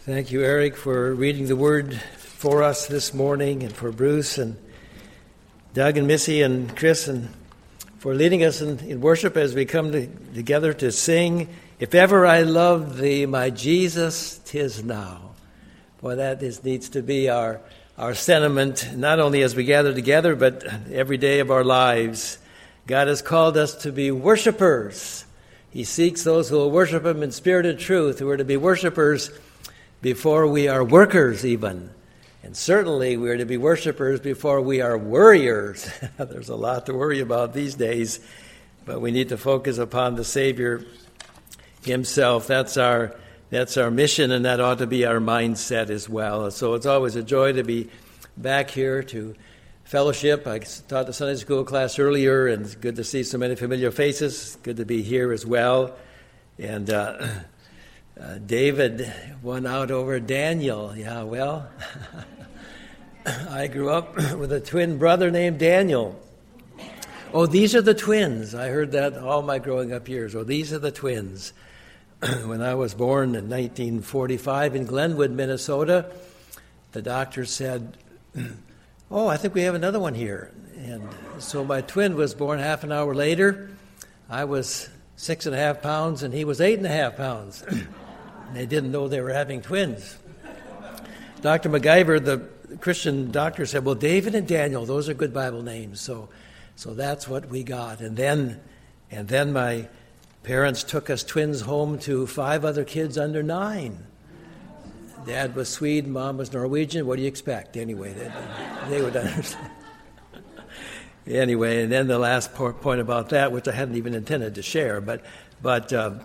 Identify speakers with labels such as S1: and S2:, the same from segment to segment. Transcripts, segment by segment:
S1: Thank you, Eric, for reading the word for us this morning, and for Bruce and Doug and Missy and Chris, and for leading us in, in worship as we come to, together to sing, If Ever I Loved Thee, My Jesus, Tis Now. Boy, that is, needs to be our, our sentiment, not only as we gather together, but every day of our lives. God has called us to be worshipers. He seeks those who will worship Him in spirit and truth, who are to be worshipers before we are workers, even. And certainly we are to be worshipers before we are worriers. There's a lot to worry about these days, but we need to focus upon the Savior Himself. That's our, that's our mission, and that ought to be our mindset as well. So it's always a joy to be back here to fellowship. I taught the Sunday school class earlier, and it's good to see so many familiar faces. Good to be here as well. And uh, uh, David won out over Daniel. Yeah, well, I grew up with a twin brother named Daniel. Oh, these are the twins. I heard that all my growing up years. Oh, these are the twins. when I was born in 1945 in Glenwood, Minnesota, the doctor said, Oh, I think we have another one here. And so my twin was born half an hour later. I was six and a half pounds, and he was eight and a half pounds. they didn't know they were having twins. Dr. MacIver, the Christian doctor, said, Well, David and Daniel, those are good Bible names. So, so that's what we got. And then, and then my parents took us twins home to five other kids under nine. Dad was Swede, mom was Norwegian. What do you expect? Anyway, they, they would understand. anyway, and then the last point about that, which I hadn't even intended to share, but, but um,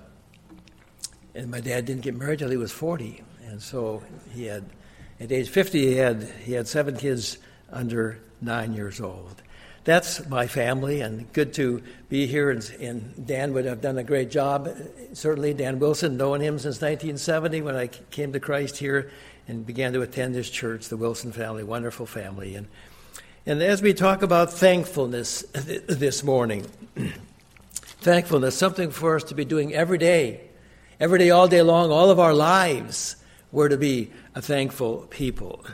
S1: and my dad didn't get married till he was 40. And so he had, at age 50, he had, he had seven kids under nine years old. That's my family, and good to be here. And, and Dan would have done a great job. Certainly, Dan Wilson, knowing him since 1970 when I came to Christ here and began to attend this church, the Wilson family, wonderful family. And, and as we talk about thankfulness this morning, thankfulness, something for us to be doing every day Every day, all day long, all of our lives, we're to be a thankful people.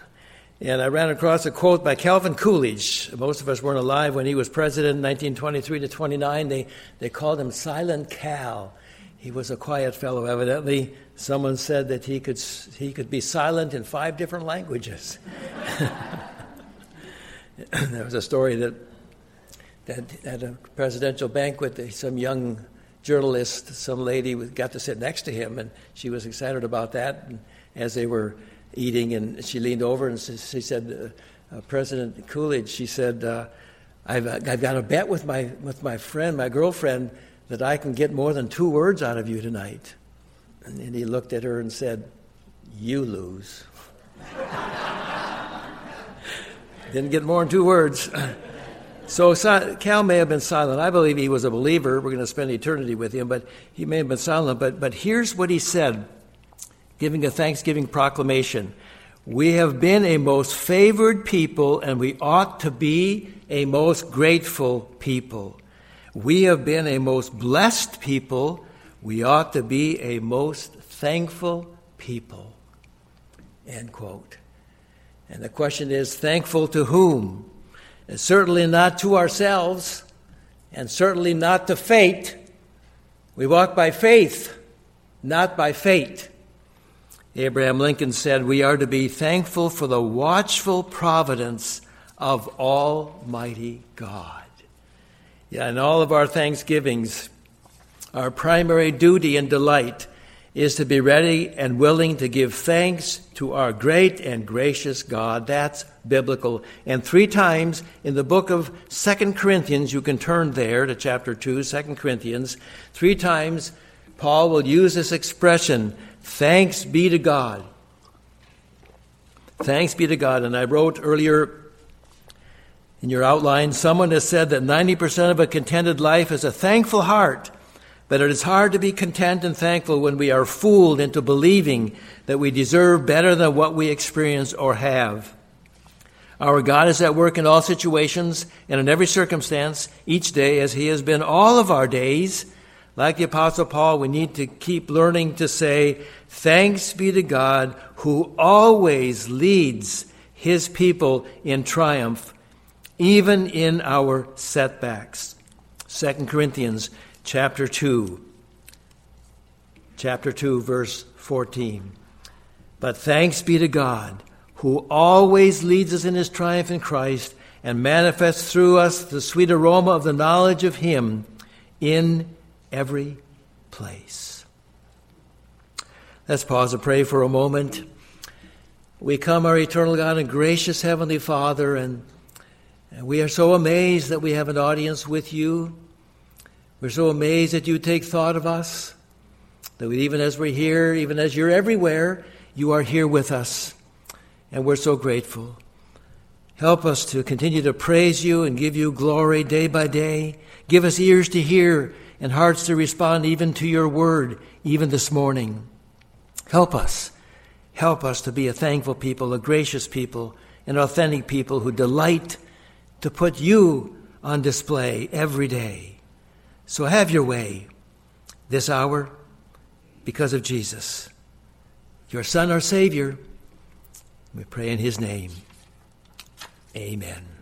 S1: And I ran across a quote by Calvin Coolidge. Most of us weren't alive when he was president in 1923 to 29. They, they called him Silent Cal. He was a quiet fellow, evidently. Someone said that he could, he could be silent in five different languages. there was a story that, that at a presidential banquet, some young journalist, some lady got to sit next to him, and she was excited about that. And as they were eating, and she leaned over and she said, uh, uh, President Coolidge, she said, uh, I've, I've got a bet with my, with my friend, my girlfriend, that I can get more than two words out of you tonight. And, and he looked at her and said, You lose. Didn't get more than two words. So Cal may have been silent. I believe he was a believer. We're going to spend eternity with him, but he may have been silent. But, but here's what he said, giving a Thanksgiving proclamation. We have been a most favored people, and we ought to be a most grateful people. We have been a most blessed people. We ought to be a most thankful people. End quote. And the question is thankful to whom? and certainly not to ourselves, and certainly not to fate. We walk by faith, not by fate. Abraham Lincoln said, We are to be thankful for the watchful providence of Almighty God. Yeah, in all of our thanksgivings, our primary duty and delight is to be ready and willing to give thanks to our great and gracious God. That's biblical. And three times in the book of Second Corinthians, you can turn there to chapter 2, 2 Corinthians, three times Paul will use this expression, thanks be to God. Thanks be to God. And I wrote earlier in your outline, someone has said that 90% of a contented life is a thankful heart. But it is hard to be content and thankful when we are fooled into believing that we deserve better than what we experience or have. Our God is at work in all situations and in every circumstance each day as He has been all of our days, Like the Apostle Paul, we need to keep learning to say, Thanks be to God who always leads his people in triumph, even in our setbacks. 2 Corinthians chapter 2, chapter 2, verse 14. But thanks be to God who always leads us in his triumph in Christ and manifests through us the sweet aroma of the knowledge of him in every place. Let's pause and pray for a moment. We come, our eternal God and gracious Heavenly Father, and, we are so amazed that we have an audience with you. We're so amazed that you take thought of us, that even as we're here, even as you're everywhere, you are here with us, and we're so grateful. Help us to continue to praise you and give you glory day by day. Give us ears to hear and hearts to respond even to your word, even this morning. Help us. Help us to be a thankful people, a gracious people, an authentic people who delight to put you on display every day. So have your way this hour because of Jesus, your Son, our Savior. We pray in His name. Amen.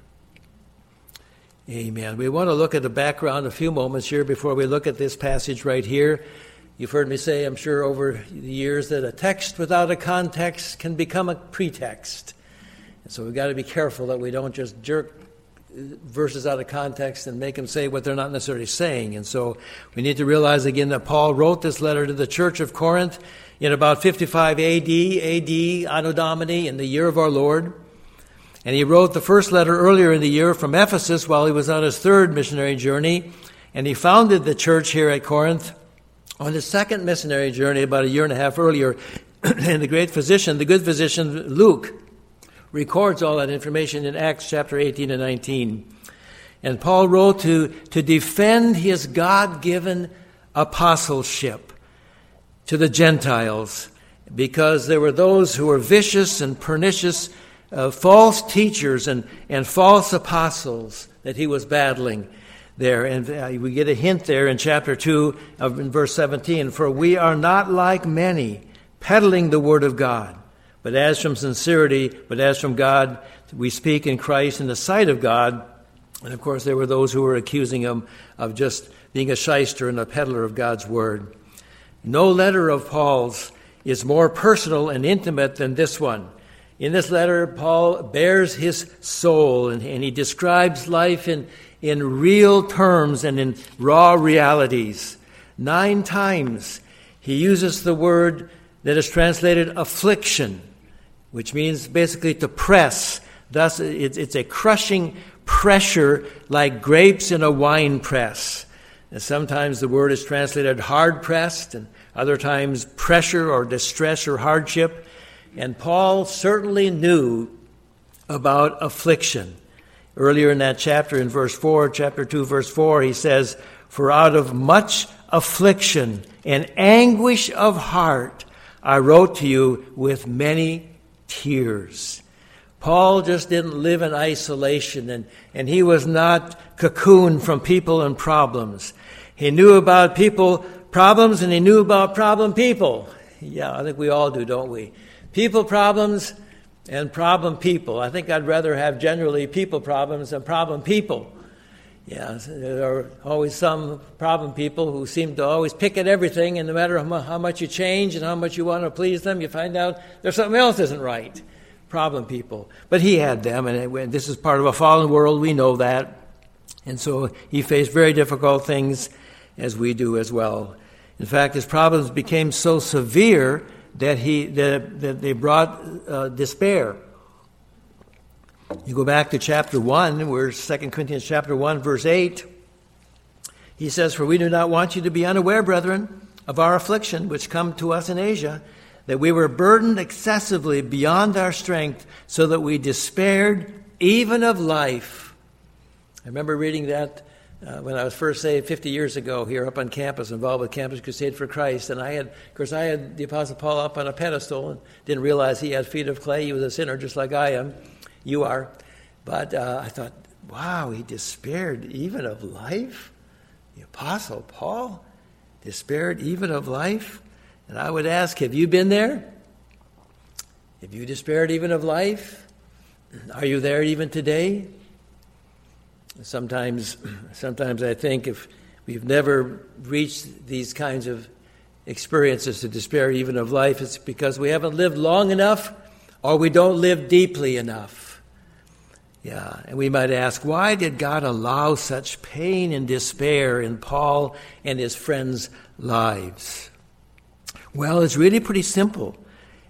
S1: Amen. We want to look at the background a few moments here before we look at this passage right here. You've heard me say, I'm sure, over the years that a text without a context can become a pretext. And so we've got to be careful that we don't just jerk verses out of context and make them say what they're not necessarily saying. And so we need to realize again that Paul wrote this letter to the church of Corinth in about 55 AD, AD, Anno Domini, in the year of our Lord. And he wrote the first letter earlier in the year from Ephesus while he was on his third missionary journey. And he founded the church here at Corinth on his second missionary journey about a year and a half earlier. and the great physician, the good physician Luke, records all that information in Acts chapter 18 and 19. And Paul wrote to, to defend his God given apostleship to the Gentiles because there were those who were vicious and pernicious uh, false teachers and, and false apostles that he was battling there. And uh, we get a hint there in chapter 2 of in verse 17 For we are not like many, peddling the word of God. But as from sincerity, but as from God, we speak in Christ in the sight of God. And of course, there were those who were accusing him of just being a shyster and a peddler of God's word. No letter of Paul's is more personal and intimate than this one. In this letter, Paul bares his soul and, and, he describes life in, in real terms and in raw realities. Nine times he uses the word that is translated affliction, which means basically to press. Thus, it's, a crushing pressure like grapes in a wine press. And sometimes the word is translated hard pressed, and other times pressure or distress or hardship. And Paul certainly knew about affliction. Earlier in that chapter, in verse 4, chapter 2, verse 4, he says, For out of much affliction and anguish of heart I wrote to you with many tears. Paul just didn't live in isolation and, and he was not cocooned from people and problems. He knew about people problems and he knew about problem people. Yeah, I think we all do, don't we? People problems and problem people. I think I'd rather have generally people problems than problem people. Yeah, there are always some problem people who seem to always pick at everything, and no matter how much you change and how much you want to please them, you find out there's something else isn't right. Problem people. But he had them, and this is part of a fallen world, we know that. And so he faced very difficult things, as we do as well. In fact, his problems became so severe that, he, that, that they brought uh, despair. You go back to chapter 1, where 2 Corinthians chapter 1, verse 8, he says, For we do not want you to be unaware, brethren, of our affliction which come to us in Asia, that we were burdened excessively beyond our strength, so that we despaired even of life. I remember reading that uh, when I was first saved 50 years ago here up on campus, involved with Campus Crusade for Christ. And I had, of course, I had the Apostle Paul up on a pedestal and didn't realize he had feet of clay. He was a sinner just like I am. You are. But uh, I thought, wow, he despaired even of life? The Apostle Paul? Despaired even of life? And I would ask, have you been there? Have you despaired even of life? Are you there even today? Sometimes, sometimes I think if we've never reached these kinds of experiences to despair even of life, it's because we haven't lived long enough or we don't live deeply enough. Yeah, and we might ask, why did God allow such pain and despair in Paul and his friends' lives? Well, it's really pretty simple.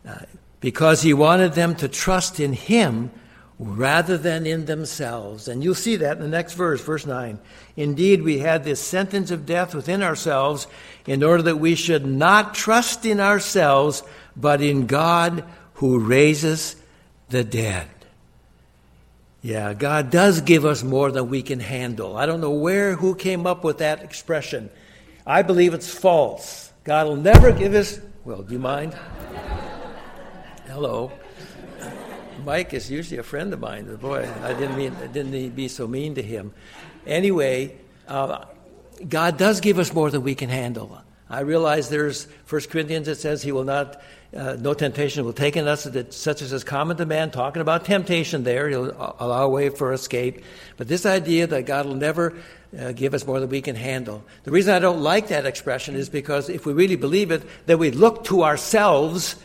S1: Uh, because he wanted them to trust in him rather than in themselves. And you'll see that in the next verse, verse 9. Indeed, we had this sentence of death within ourselves in order that we should not trust in ourselves, but in God who raises the dead. Yeah, God does give us more than we can handle. I don't know where, who came up with that expression. I believe it's false. God will never give us. Well, do you mind? Hello. Mike is usually a friend of mine. Boy, I didn't mean I didn't to be so mean to him. Anyway, uh, God does give us more than we can handle. I realize there's First Corinthians that says He will not uh, no temptation will take in us that such as is common to man, talking about temptation there. He'll allow a way for escape. But this idea that God will never uh, give us more than we can handle. The reason I don't like that expression is because if we really believe it, then we look to ourselves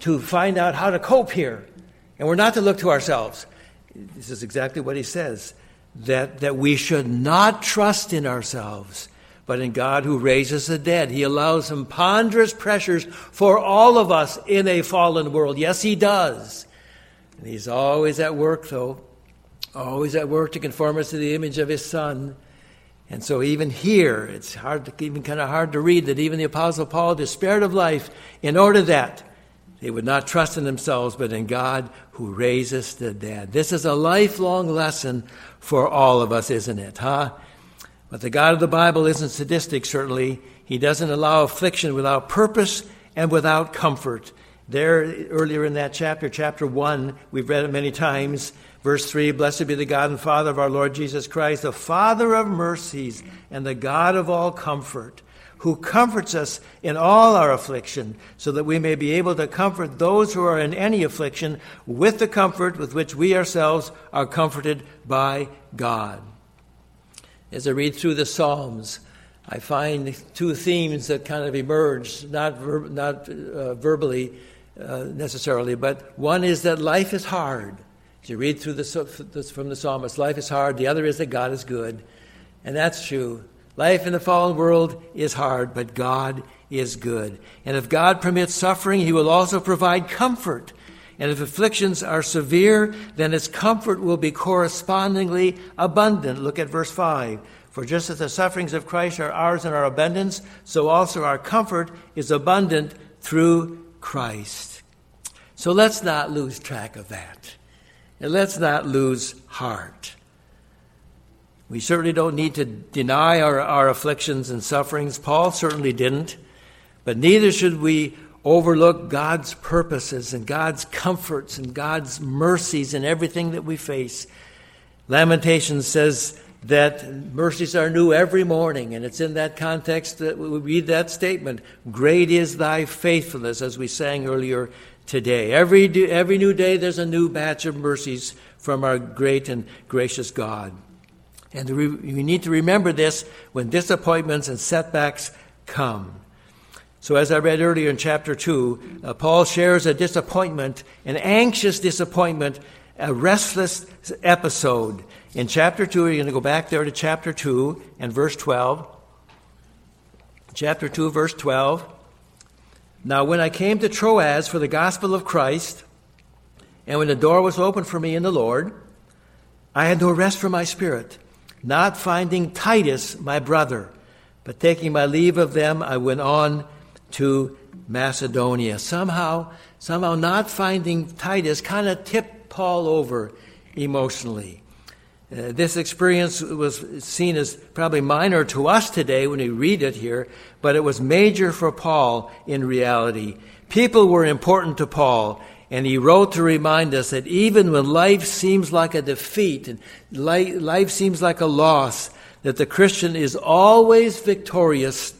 S1: to find out how to cope here. And we're not to look to ourselves. This is exactly what he says that, that we should not trust in ourselves but in God who raises the dead. He allows some ponderous pressures for all of us in a fallen world. Yes, He does. And He's always at work, though, always at work to conform us to the image of His Son. And so even here, it's hard to, even kind of hard to read that even the Apostle Paul despaired of life in order that they would not trust in themselves, but in God who raises the dead. This is a lifelong lesson for all of us, isn't it? Huh? But the God of the Bible isn't sadistic, certainly. He doesn't allow affliction without purpose and without comfort. There, earlier in that chapter, chapter 1, we've read it many times. Verse 3 Blessed be the God and Father of our Lord Jesus Christ, the Father of mercies and the God of all comfort, who comforts us in all our affliction, so that we may be able to comfort those who are in any affliction with the comfort with which we ourselves are comforted by God. As I read through the Psalms, I find two themes that kind of emerge, not, ver- not uh, verbally uh, necessarily, but one is that life is hard. As you read through the, from the psalmist, life is hard. The other is that God is good. And that's true. Life in the fallen world is hard, but God is good. And if God permits suffering, He will also provide comfort and if afflictions are severe, then His comfort will be correspondingly abundant. Look at verse 5. For just as the sufferings of Christ are ours in our abundance, so also our comfort is abundant through Christ. So let's not lose track of that. And let's not lose heart. We certainly don't need to deny our, our afflictions and sufferings. Paul certainly didn't. But neither should we overlook God's purposes and God's comforts and God's mercies in everything that we face. Lamentation says that mercies are new every morning, and it's in that context that we read that statement Great is thy faithfulness, as we sang earlier today. Every, every new day, there's a new batch of mercies from our great and gracious God. And we need to remember this when disappointments and setbacks come. So, as I read earlier in chapter 2, uh, Paul shares a disappointment, an anxious disappointment, a restless episode. In chapter 2, you're going to go back there to chapter 2 and verse 12. Chapter 2, verse 12. Now, when I came to Troas for the gospel of Christ, and when the door was opened for me in the Lord, I had no rest for my spirit, not finding Titus, my brother. But taking my leave of them, I went on to Macedonia. Somehow, somehow not finding Titus kind of tipped Paul over emotionally. Uh, this experience was seen as probably minor to us today when we read it here, but it was major for Paul in reality. People were important to Paul, and he wrote to remind us that even when life seems like a defeat and life seems like a loss, that the Christian is always victorious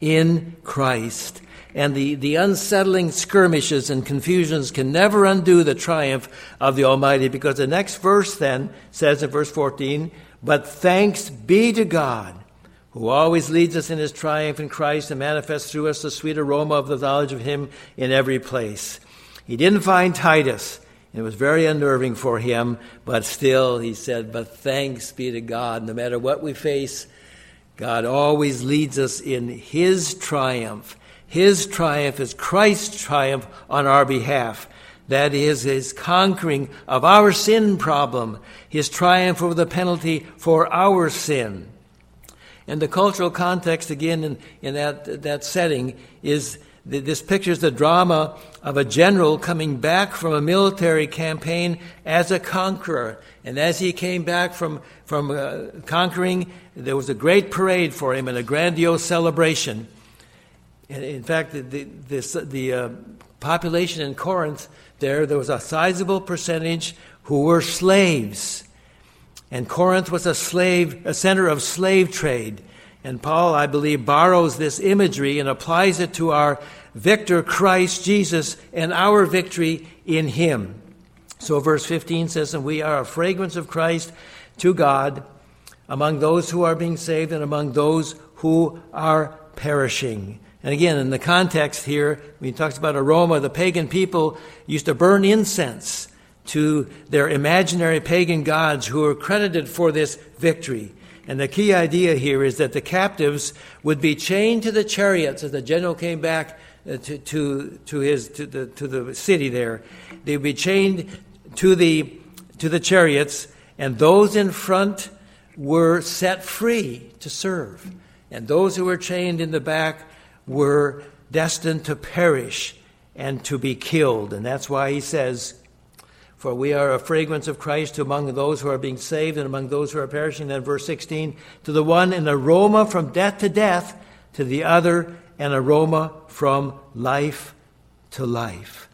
S1: in Christ. And the, the unsettling skirmishes and confusions can never undo the triumph of the Almighty because the next verse then says in verse 14, But thanks be to God who always leads us in his triumph in Christ and manifests through us the sweet aroma of the knowledge of him in every place. He didn't find Titus. It was very unnerving for him, but still, he said, But thanks be to God. No matter what we face, God always leads us in his triumph. His triumph is Christ's triumph on our behalf. That is his conquering of our sin problem, his triumph over the penalty for our sin. And the cultural context, again, in, in that, that setting, is this pictures the drama of a general coming back from a military campaign as a conqueror. And as he came back from, from uh, conquering, there was a great parade for him and a grandiose celebration. In fact, the, the, this, the uh, population in Corinth, there, there was a sizable percentage who were slaves. And Corinth was a slave, a center of slave trade. And Paul, I believe, borrows this imagery and applies it to our victor Christ Jesus and our victory in him. So verse 15 says, And we are a fragrance of Christ to God among those who are being saved and among those who are perishing. And again, in the context here, when he talks about aroma, the pagan people used to burn incense to their imaginary pagan gods who were credited for this victory. And the key idea here is that the captives would be chained to the chariots as the general came back Uh, to, to, to, his, to, the, to the city there. They would be chained to the, to the chariots, and those in front were set free to serve. And those who were chained in the back were destined to perish and to be killed. And that's why he says, For we are a fragrance of Christ among those who are being saved and among those who are perishing. Then, verse 16, to the one an aroma from death to death, to the other an aroma from life to life.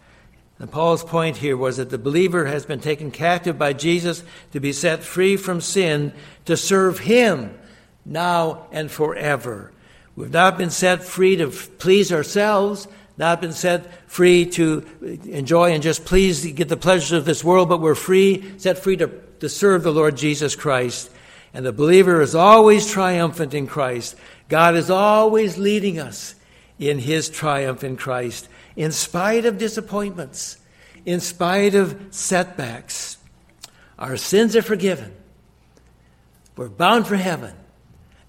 S1: And Paul's point here was that the believer has been taken captive by Jesus to be set free from sin, to serve him now and forever. We've not been set free to please ourselves, not been set free to enjoy and just please get the pleasures of this world, but we're free, set free to, to serve the Lord Jesus Christ. And the believer is always triumphant in Christ. God is always leading us in his triumph in Christ, in spite of disappointments, in spite of setbacks. Our sins are forgiven. We're bound for heaven,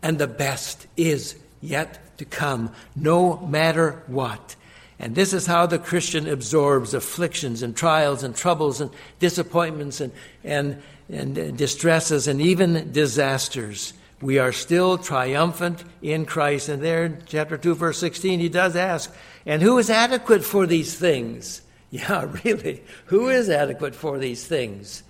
S1: and the best is yet to come, no matter what. And this is how the Christian absorbs afflictions and trials and troubles and disappointments and, and, and distresses and even disasters. We are still triumphant in Christ. And there in chapter 2, verse 16, he does ask, And who is adequate for these things? Yeah, really. Who is adequate for these things?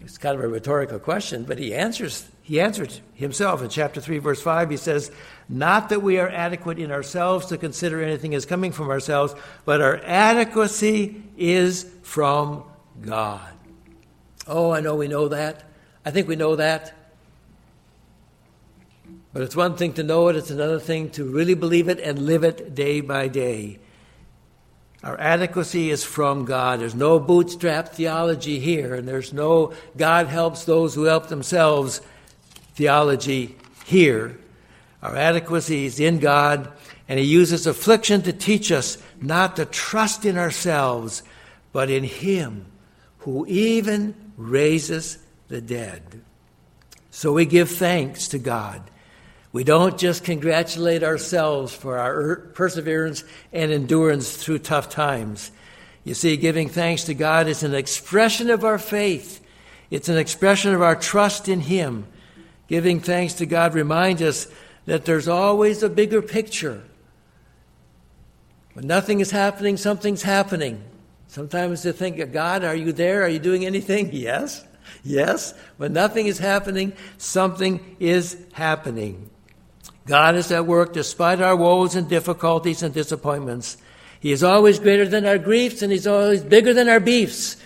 S1: It's kind of a rhetorical question, but he answers he answered himself in chapter 3, verse 5. He says, Not that we are adequate in ourselves to consider anything as coming from ourselves, but our adequacy is from God. Oh, I know we know that. I think we know that. But it's one thing to know it, it's another thing to really believe it and live it day by day. Our adequacy is from God. There's no bootstrap theology here, and there's no God helps those who help themselves theology here. Our adequacy is in God, and He uses affliction to teach us not to trust in ourselves, but in Him who even raises the dead. So we give thanks to God. We don't just congratulate ourselves for our er, perseverance and endurance through tough times. You see, giving thanks to God is an expression of our faith. It's an expression of our trust in Him. Giving thanks to God reminds us that there's always a bigger picture. When nothing is happening, something's happening. Sometimes they think, God, are you there? Are you doing anything? Yes. Yes. When nothing is happening, something is happening. God is at work despite our woes and difficulties and disappointments. He is always greater than our griefs and He's always bigger than our beefs.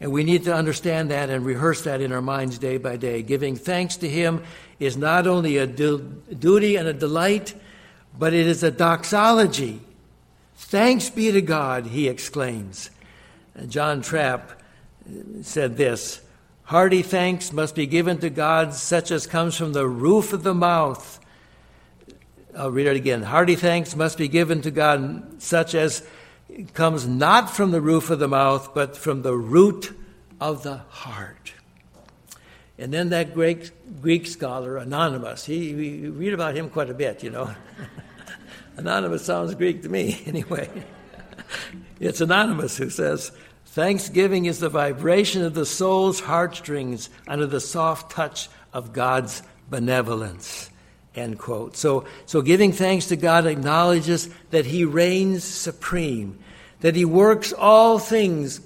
S1: And we need to understand that and rehearse that in our minds day by day. Giving thanks to Him is not only a du- duty and a delight, but it is a doxology. Thanks be to God, he exclaims. John Trapp said this Hearty thanks must be given to God, such as comes from the roof of the mouth. I'll read it again. Hearty thanks must be given to God, such as comes not from the roof of the mouth, but from the root of the heart. And then that great Greek scholar, Anonymous, he, we read about him quite a bit, you know. Anonymous sounds Greek to me, anyway. it's Anonymous who says, Thanksgiving is the vibration of the soul's heartstrings under the soft touch of God's benevolence. End quote. So, so giving thanks to God acknowledges that He reigns supreme, that He works all things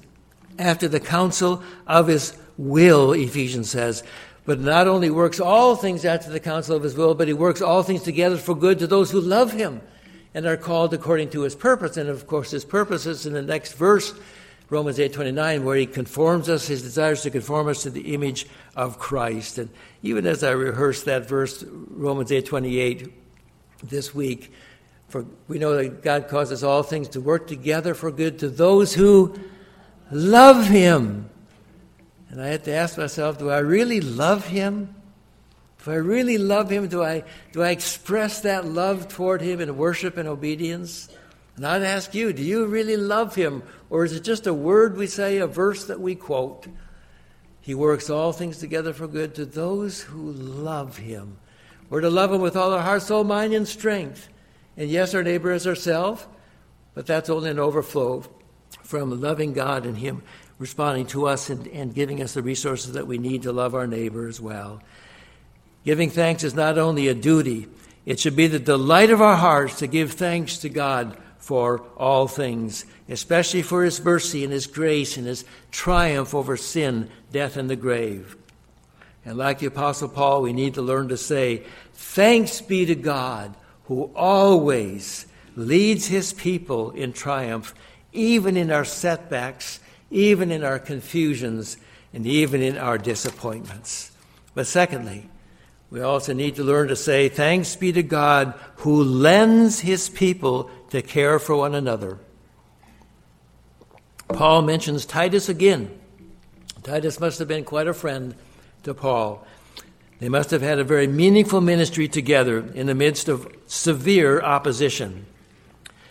S1: after the counsel of His will, Ephesians says. But not only works all things after the counsel of His will, but He works all things together for good to those who love Him and are called according to His purpose. And of course, His purpose is in the next verse Romans 8:29 where he conforms us his desires to conform us to the image of Christ. And even as I rehearsed that verse Romans 8:28 this week for we know that God causes all things to work together for good to those who love him. And I had to ask myself do I really love him? If I really love him do I do I express that love toward him in worship and obedience and I'd ask you, do you really love him? Or is it just a word we say, a verse that we quote? He works all things together for good to those who love him. We're to love him with all our heart, soul, mind, and strength. And yes, our neighbor is ourselves, but that's only an overflow from loving God and him responding to us and, and giving us the resources that we need to love our neighbor as well. Giving thanks is not only a duty, it should be the delight of our hearts to give thanks to God for all things, especially for his mercy and his grace and his triumph over sin, death, and the grave. And like the Apostle Paul, we need to learn to say, Thanks be to God who always leads his people in triumph, even in our setbacks, even in our confusions, and even in our disappointments. But secondly, we also need to learn to say, Thanks be to God who lends his people to care for one another. Paul mentions Titus again. Titus must have been quite a friend to Paul. They must have had a very meaningful ministry together in the midst of severe opposition.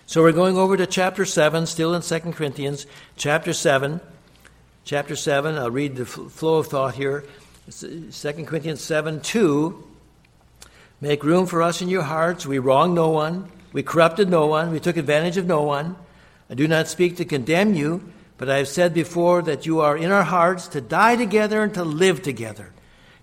S1: So we're going over to chapter 7, still in 2 Corinthians, chapter 7. Chapter 7, I'll read the flow of thought here. 2 Corinthians 7 2. Make room for us in your hearts. We wrong no one. We corrupted no one. We took advantage of no one. I do not speak to condemn you, but I have said before that you are in our hearts to die together and to live together.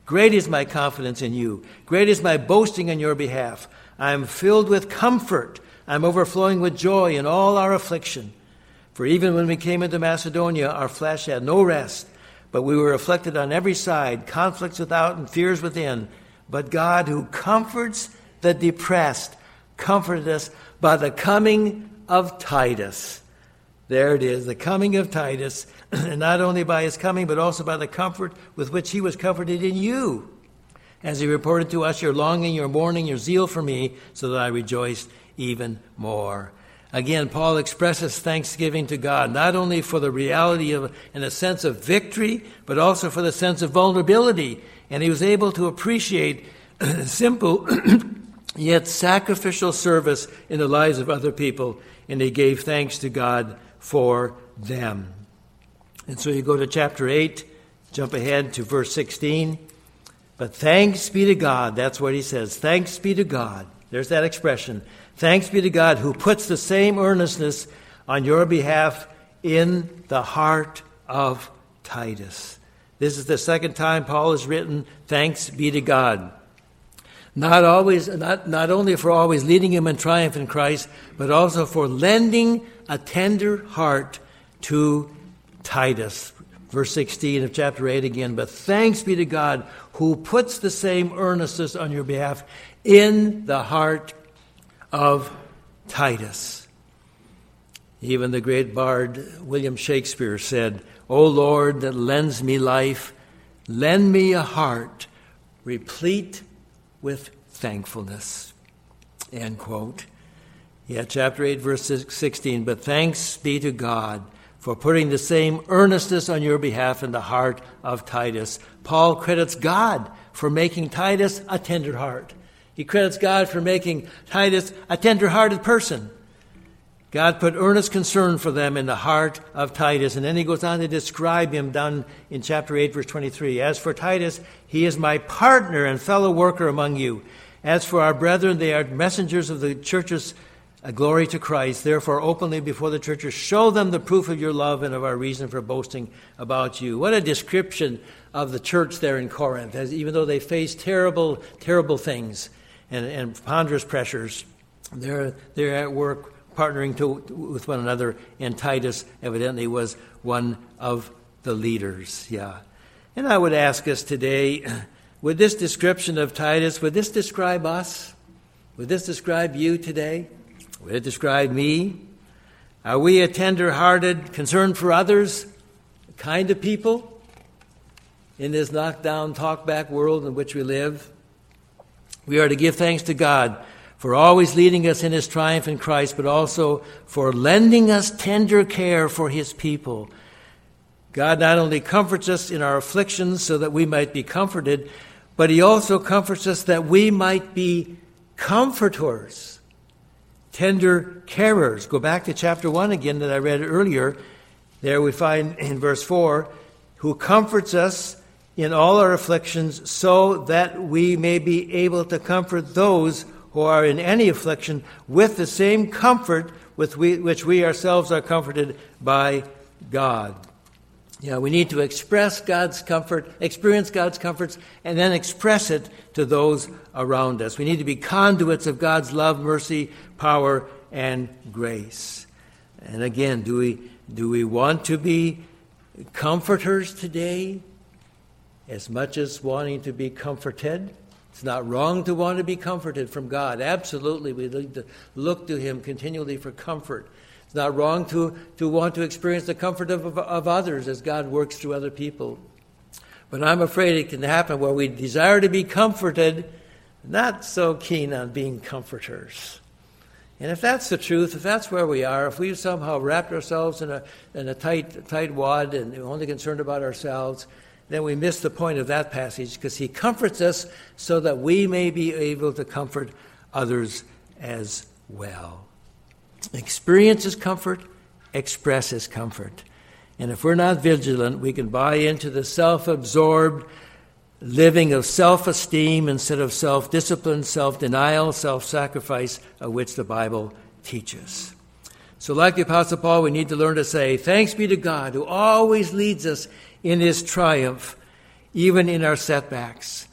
S1: Great is my confidence in you. Great is my boasting on your behalf. I am filled with comfort. I am overflowing with joy in all our affliction. For even when we came into Macedonia, our flesh had no rest, but we were afflicted on every side, conflicts without and fears within. But God, who comforts the depressed, comforted us by the coming of Titus. There it is, the coming of Titus, and not only by his coming, but also by the comfort with which he was comforted in you. As he reported to us your longing, your mourning, your zeal for me, so that I rejoiced even more. Again, Paul expresses thanksgiving to God, not only for the reality of and a sense of victory, but also for the sense of vulnerability. And he was able to appreciate simple yet sacrificial service in the lives of other people, and he gave thanks to God for them. And so you go to chapter 8, jump ahead to verse 16. But thanks be to God, that's what he says. Thanks be to God. There's that expression. Thanks be to God who puts the same earnestness on your behalf in the heart of Titus. This is the second time Paul has written, Thanks be to God. Not always, not, not only for always leading him in triumph in Christ, but also for lending a tender heart to Titus. Verse 16 of chapter 8 again. But thanks be to God who puts the same earnestness on your behalf in the heart of Titus. Even the great bard William Shakespeare said, O Lord that lends me life, lend me a heart replete with thankfulness. End quote. Yeah, chapter 8, verse 16. But thanks be to God for putting the same earnestness on your behalf in the heart of Titus. Paul credits God for making Titus a tender heart. He credits God for making Titus a tender hearted person. God put earnest concern for them in the heart of Titus. And then he goes on to describe him down in chapter 8, verse 23. As for Titus, he is my partner and fellow worker among you. As for our brethren, they are messengers of the churches. A uh, glory to Christ. Therefore, openly before the churches, show them the proof of your love and of our reason for boasting about you. What a description of the church there in Corinth, as even though they faced terrible, terrible things and, and ponderous pressures, they're, they're at work partnering to, with one another, and Titus evidently was one of the leaders. Yeah. And I would ask us today would this description of Titus, would this describe us? Would this describe you today? Would it describe me? Are we a tender hearted, concerned for others, kind of people in this knockdown, talkback world in which we live? We are to give thanks to God for always leading us in his triumph in Christ, but also for lending us tender care for his people. God not only comforts us in our afflictions so that we might be comforted, but he also comforts us that we might be comforters, tender carers. Go back to chapter 1 again that I read earlier. There we find in verse 4 who comforts us in all our afflictions so that we may be able to comfort those who are in any affliction with the same comfort with we, which we ourselves are comforted by God. Yeah, we need to express God's comfort, experience God's comforts, and then express it to those around us. We need to be conduits of God's love, mercy, power, and grace. And again, do we, do we want to be comforters today as much as wanting to be comforted? It's not wrong to want to be comforted from God. Absolutely, we need to look to Him continually for comfort. It's not wrong to, to want to experience the comfort of, of, of others as God works through other people. But I'm afraid it can happen where we desire to be comforted, not so keen on being comforters. And if that's the truth, if that's where we are, if we've somehow wrapped ourselves in a, in a tight, tight wad and only concerned about ourselves, then we miss the point of that passage because he comforts us so that we may be able to comfort others as well. Experience his comfort, express his comfort. And if we're not vigilant, we can buy into the self absorbed living of self esteem instead of self discipline, self denial, self sacrifice, of which the Bible teaches. So, like the Apostle Paul, we need to learn to say, Thanks be to God who always leads us in his triumph, even in our setbacks.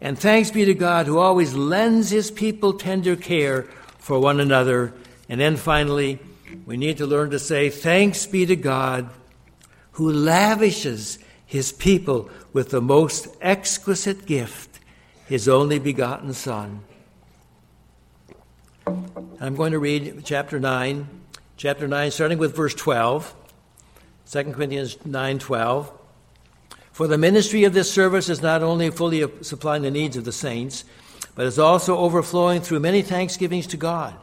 S1: And thanks be to God who always lends his people tender care for one another. And then finally, we need to learn to say, Thanks be to God who lavishes his people with the most exquisite gift, his only begotten Son. I'm going to read chapter 9, chapter 9, starting with verse 12, 2 Corinthians 9 12. For the ministry of this service is not only fully supplying the needs of the saints, but is also overflowing through many thanksgivings to God.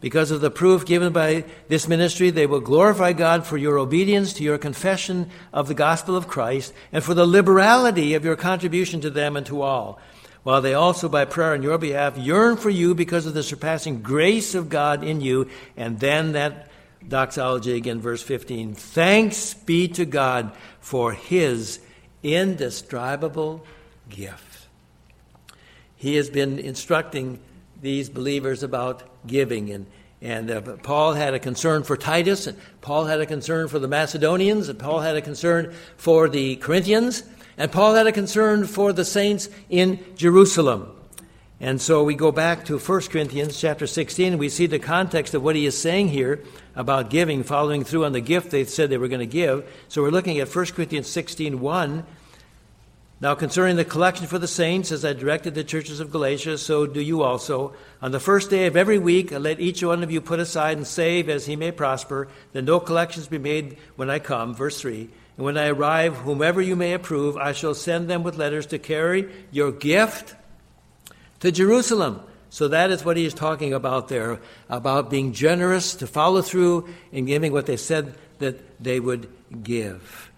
S1: Because of the proof given by this ministry, they will glorify God for your obedience to your confession of the gospel of Christ and for the liberality of your contribution to them and to all, while they also, by prayer on your behalf, yearn for you because of the surpassing grace of God in you. And then that doxology again, verse 15 Thanks be to God for his indescribable gift. He has been instructing these believers about giving and and uh, Paul had a concern for Titus, and Paul had a concern for the Macedonians, and Paul had a concern for the Corinthians, and Paul had a concern for the saints in Jerusalem. And so we go back to 1 Corinthians chapter 16, and we see the context of what he is saying here about giving, following through on the gift they said they were going to give. So we're looking at 1 Corinthians 16 1, now, concerning the collection for the saints, as I directed the churches of Galatia, so do you also. On the first day of every week, let each one of you put aside and save as he may prosper, that no collections be made when I come. Verse 3. And when I arrive, whomever you may approve, I shall send them with letters to carry your gift to Jerusalem. So that is what he is talking about there, about being generous, to follow through in giving what they said that they would give.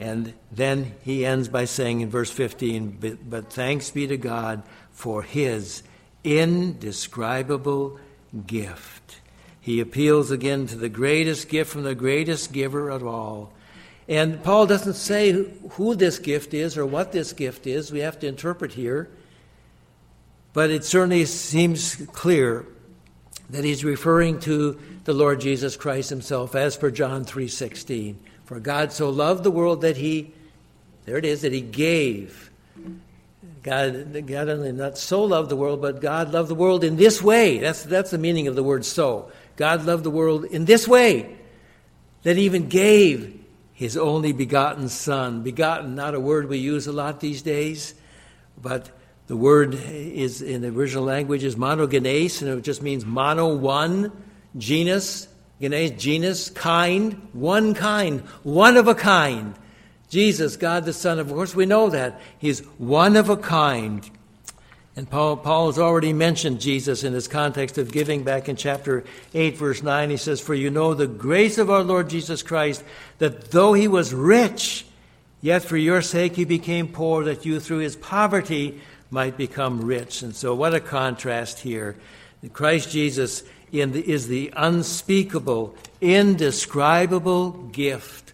S1: And then he ends by saying in verse 15, But, thanks be to God for his indescribable gift. He appeals again to the greatest gift from the greatest giver of all. And Paul doesn't say who this gift is or what this gift is. We have to interpret here. But it certainly seems clear that he's referring to the Lord Jesus Christ himself as per John 3:16. For God so loved the world that he there it is that he gave God, God not so loved the world, but God loved the world in this way. That's, that's the meaning of the word so. God loved the world in this way, that he even gave his only begotten Son. Begotten, not a word we use a lot these days, but the word is in the original language is monogenes, and it just means mono, one, genus, genus, kind, one kind, one of a kind. Jesus, God the Son, of course, we know that. He's one of a kind. And Paul, Paul has already mentioned Jesus in this context of giving back in chapter 8, verse 9. He says, For you know the grace of our Lord Jesus Christ, that though he was rich, yet for your sake he became poor, that you through his poverty might become rich. And so, what a contrast here. Christ Jesus is the unspeakable, indescribable gift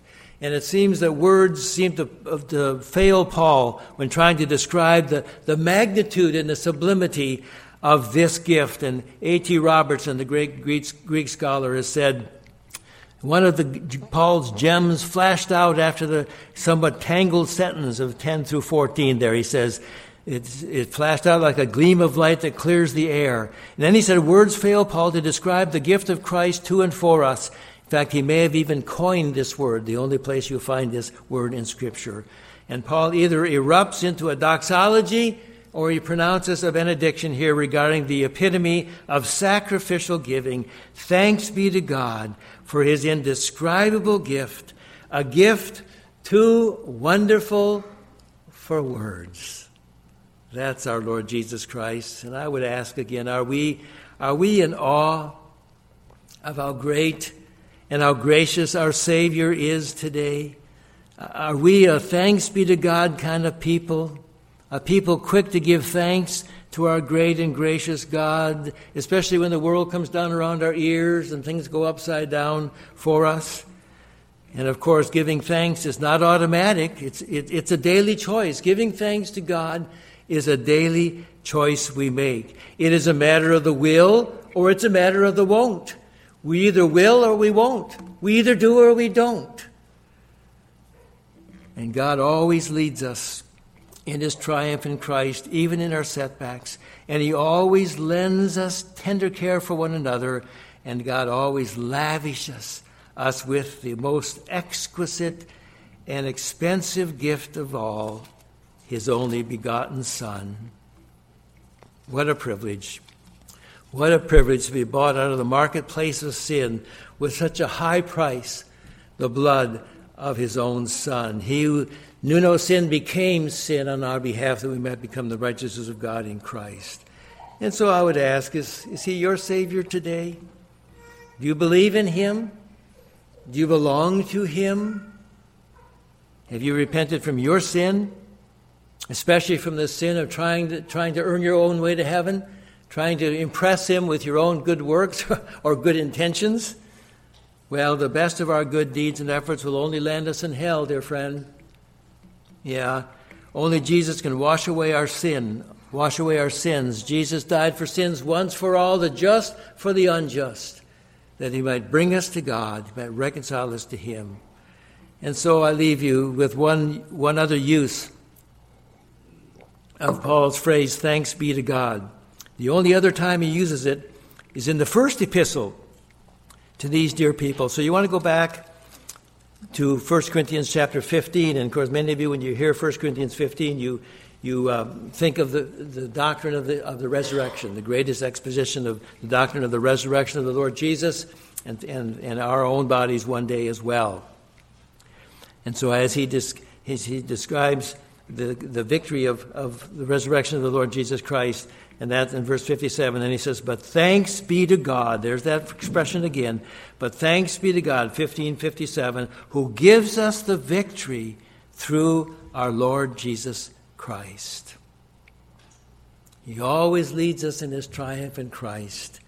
S1: and it seems that words seem to, to fail Paul when trying to describe the, the magnitude and the sublimity of this gift. And A.T. Robertson, the great Greek, Greek scholar, has said, one of the Paul's gems flashed out after the somewhat tangled sentence of 10 through 14 there. He says, it, it flashed out like a gleam of light that clears the air. And then he said, Words fail Paul to describe the gift of Christ to and for us in fact, he may have even coined this word, the only place you find this word in Scripture. And Paul either erupts into a doxology or he pronounces a benediction here regarding the epitome of sacrificial giving. Thanks be to God for his indescribable gift, a gift too wonderful for words. That's our Lord Jesus Christ. And I would ask again, are we, are we in awe of how great and how gracious our Savior is today? Are we a thanks be to God kind of people? A people quick to give thanks to our great and gracious God, especially when the world comes down around our ears and things go upside down for us? And of course, giving thanks is not automatic, it's, it, it's a daily choice. Giving thanks to God is a daily choice we make. It is a matter of the will or it's a matter of the won't. We either will or we won't. We either do or we don't. And God always leads us in His triumph in Christ, even in our setbacks. And He always lends us tender care for one another. And God always lavishes us with the most exquisite and expensive gift of all, His only begotten Son. What a privilege. What a privilege to be bought out of the marketplace of sin with such a high price, the blood of his own Son. He who knew no sin became sin on our behalf that we might become the righteousness of God in Christ. And so I would ask is, is he your Savior today? Do you believe in him? Do you belong to him? Have you repented from your sin, especially from the sin of trying to, trying to earn your own way to heaven? trying to impress him with your own good works or good intentions? Well, the best of our good deeds and efforts will only land us in hell, dear friend. Yeah, only Jesus can wash away our sin, wash away our sins. Jesus died for sins once for all, the just for the unjust, that he might bring us to God, might reconcile us to him. And so I leave you with one, one other use of Paul's phrase, thanks be to God. The only other time he uses it is in the first epistle to these dear people. So you want to go back to 1 Corinthians chapter 15. And of course, many of you, when you hear 1 Corinthians 15, you, you um, think of the, the doctrine of the, of the resurrection, the greatest exposition of the doctrine of the resurrection of the Lord Jesus and, and, and our own bodies one day as well. And so, as he, as he describes the, the victory of, of the resurrection of the Lord Jesus Christ, And that's in verse 57. And he says, But thanks be to God. There's that expression again. But thanks be to God, 1557, who gives us the victory through our Lord Jesus Christ. He always leads us in his triumph in Christ.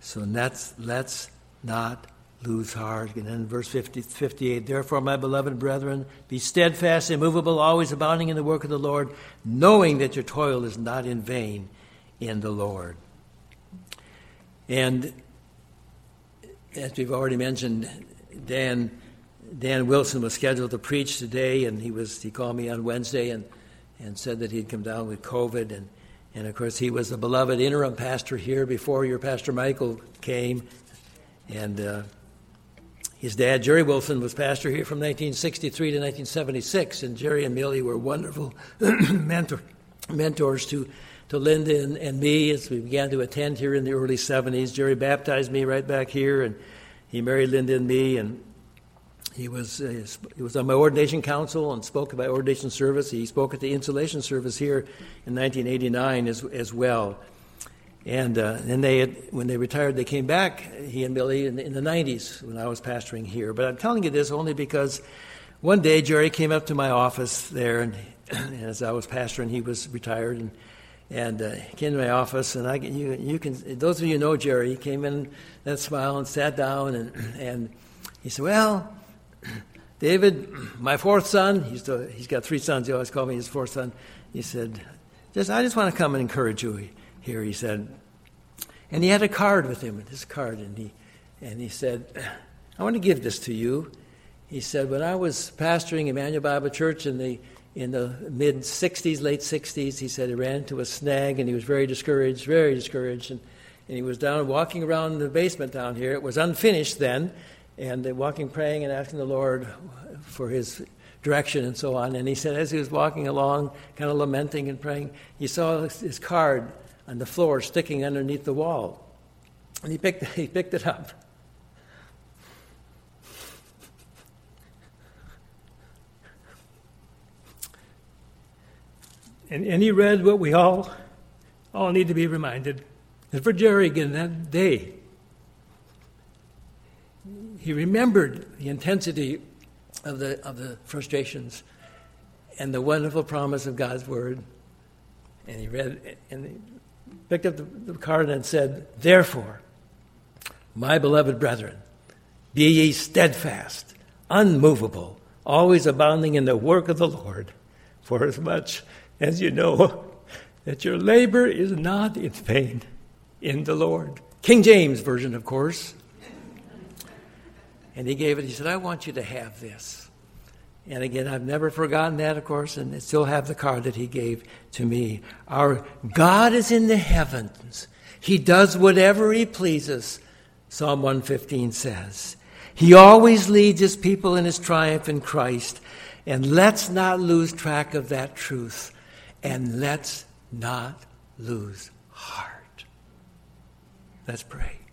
S1: So let's, let's not lose heart. And then verse 50, 58 Therefore, my beloved brethren, be steadfast, immovable, always abounding in the work of the Lord, knowing that your toil is not in vain in the Lord. And as we've already mentioned, Dan Dan Wilson was scheduled to preach today, and he was he called me on Wednesday and and said that he'd come down with COVID, and and of course he was a beloved interim pastor here before your pastor Michael came, and. Uh, his dad, Jerry Wilson, was pastor here from 1963 to 1976, and Jerry and Millie were wonderful mentor, mentors to, to Linda and, and, me as we began to attend here in the early 70s. Jerry baptized me right back here, and he married Linda and me, and he was, uh, he was on my ordination council and spoke at my ordination service. He spoke at the installation service here in 1989 as, as well. And uh, they had, when they retired, they came back, he and Billy, in, in, the 90s when I was pastoring here. But I'm telling you this only because one day Jerry came up to my office there, and, and as I was pastoring, he was retired, and, and uh, came to my office, and I, you, you can, those of you know Jerry, he came in, that smile, and sat down, and, and he said, well, David, my fourth son, he's, the, he's got three sons, he always called me his fourth son, he said, just, I just want to come and encourage you here, he said. And he had a card with him, his card, and he, and he said, I want to give this to you. He said, when I was pastoring Immanuel Bible Church in the, in the mid 60s, late 60s, he said he ran into a snag and he was very discouraged, very discouraged. And, and he was down walking around the basement down here. It was unfinished then, and walking, praying, and asking the Lord for his direction and so on. And he said, as he was walking along, kind of lamenting and praying, he saw his card on the floor sticking underneath the wall. And he picked, he picked it up.
S2: And, and he read what we all, all need to be reminded. And for Jerry again that day, he remembered the intensity of the, of the frustrations and the wonderful promise of God's word. And he read, and picked up the, the card and said, Therefore, my beloved brethren, be ye steadfast, unmovable, always abounding in the work of the Lord, for as much as you know that your labor is not in vain in the Lord. King James Version, of course. And he gave it, he said, I want you to have this. And again, I've never forgotten that, of course, and I still have the card that he gave to me. Our God is in the heavens. He does whatever he pleases, Psalm 115 says. He always leads his people in his triumph in Christ. And let's not lose track of that truth. And let's not lose heart. Let's pray.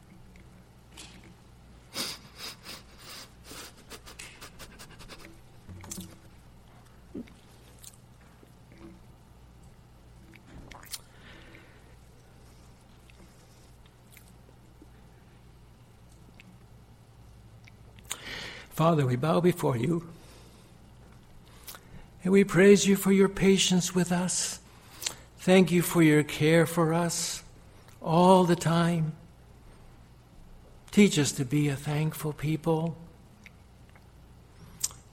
S2: Father, we bow before you and we praise you for your patience with us. Thank you for your care for us all the time. Teach us to be a thankful people,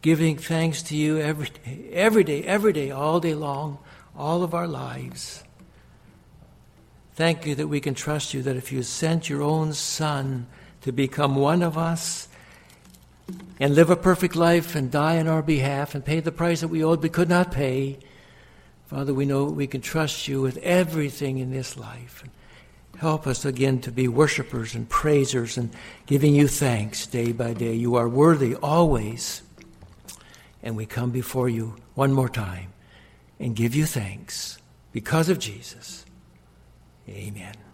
S2: giving thanks to you every day, every day, every day, all day long, all of our lives. Thank you that we can trust you that if you sent your own Son to become one of us, and live a perfect life and die on our behalf and pay the price that we owed but could not pay. Father, we know we can trust you with everything in this life. Help us again to be worshipers and praisers and giving you thanks day by day. You are worthy always. And we come before you one more time and give you thanks because of Jesus. Amen.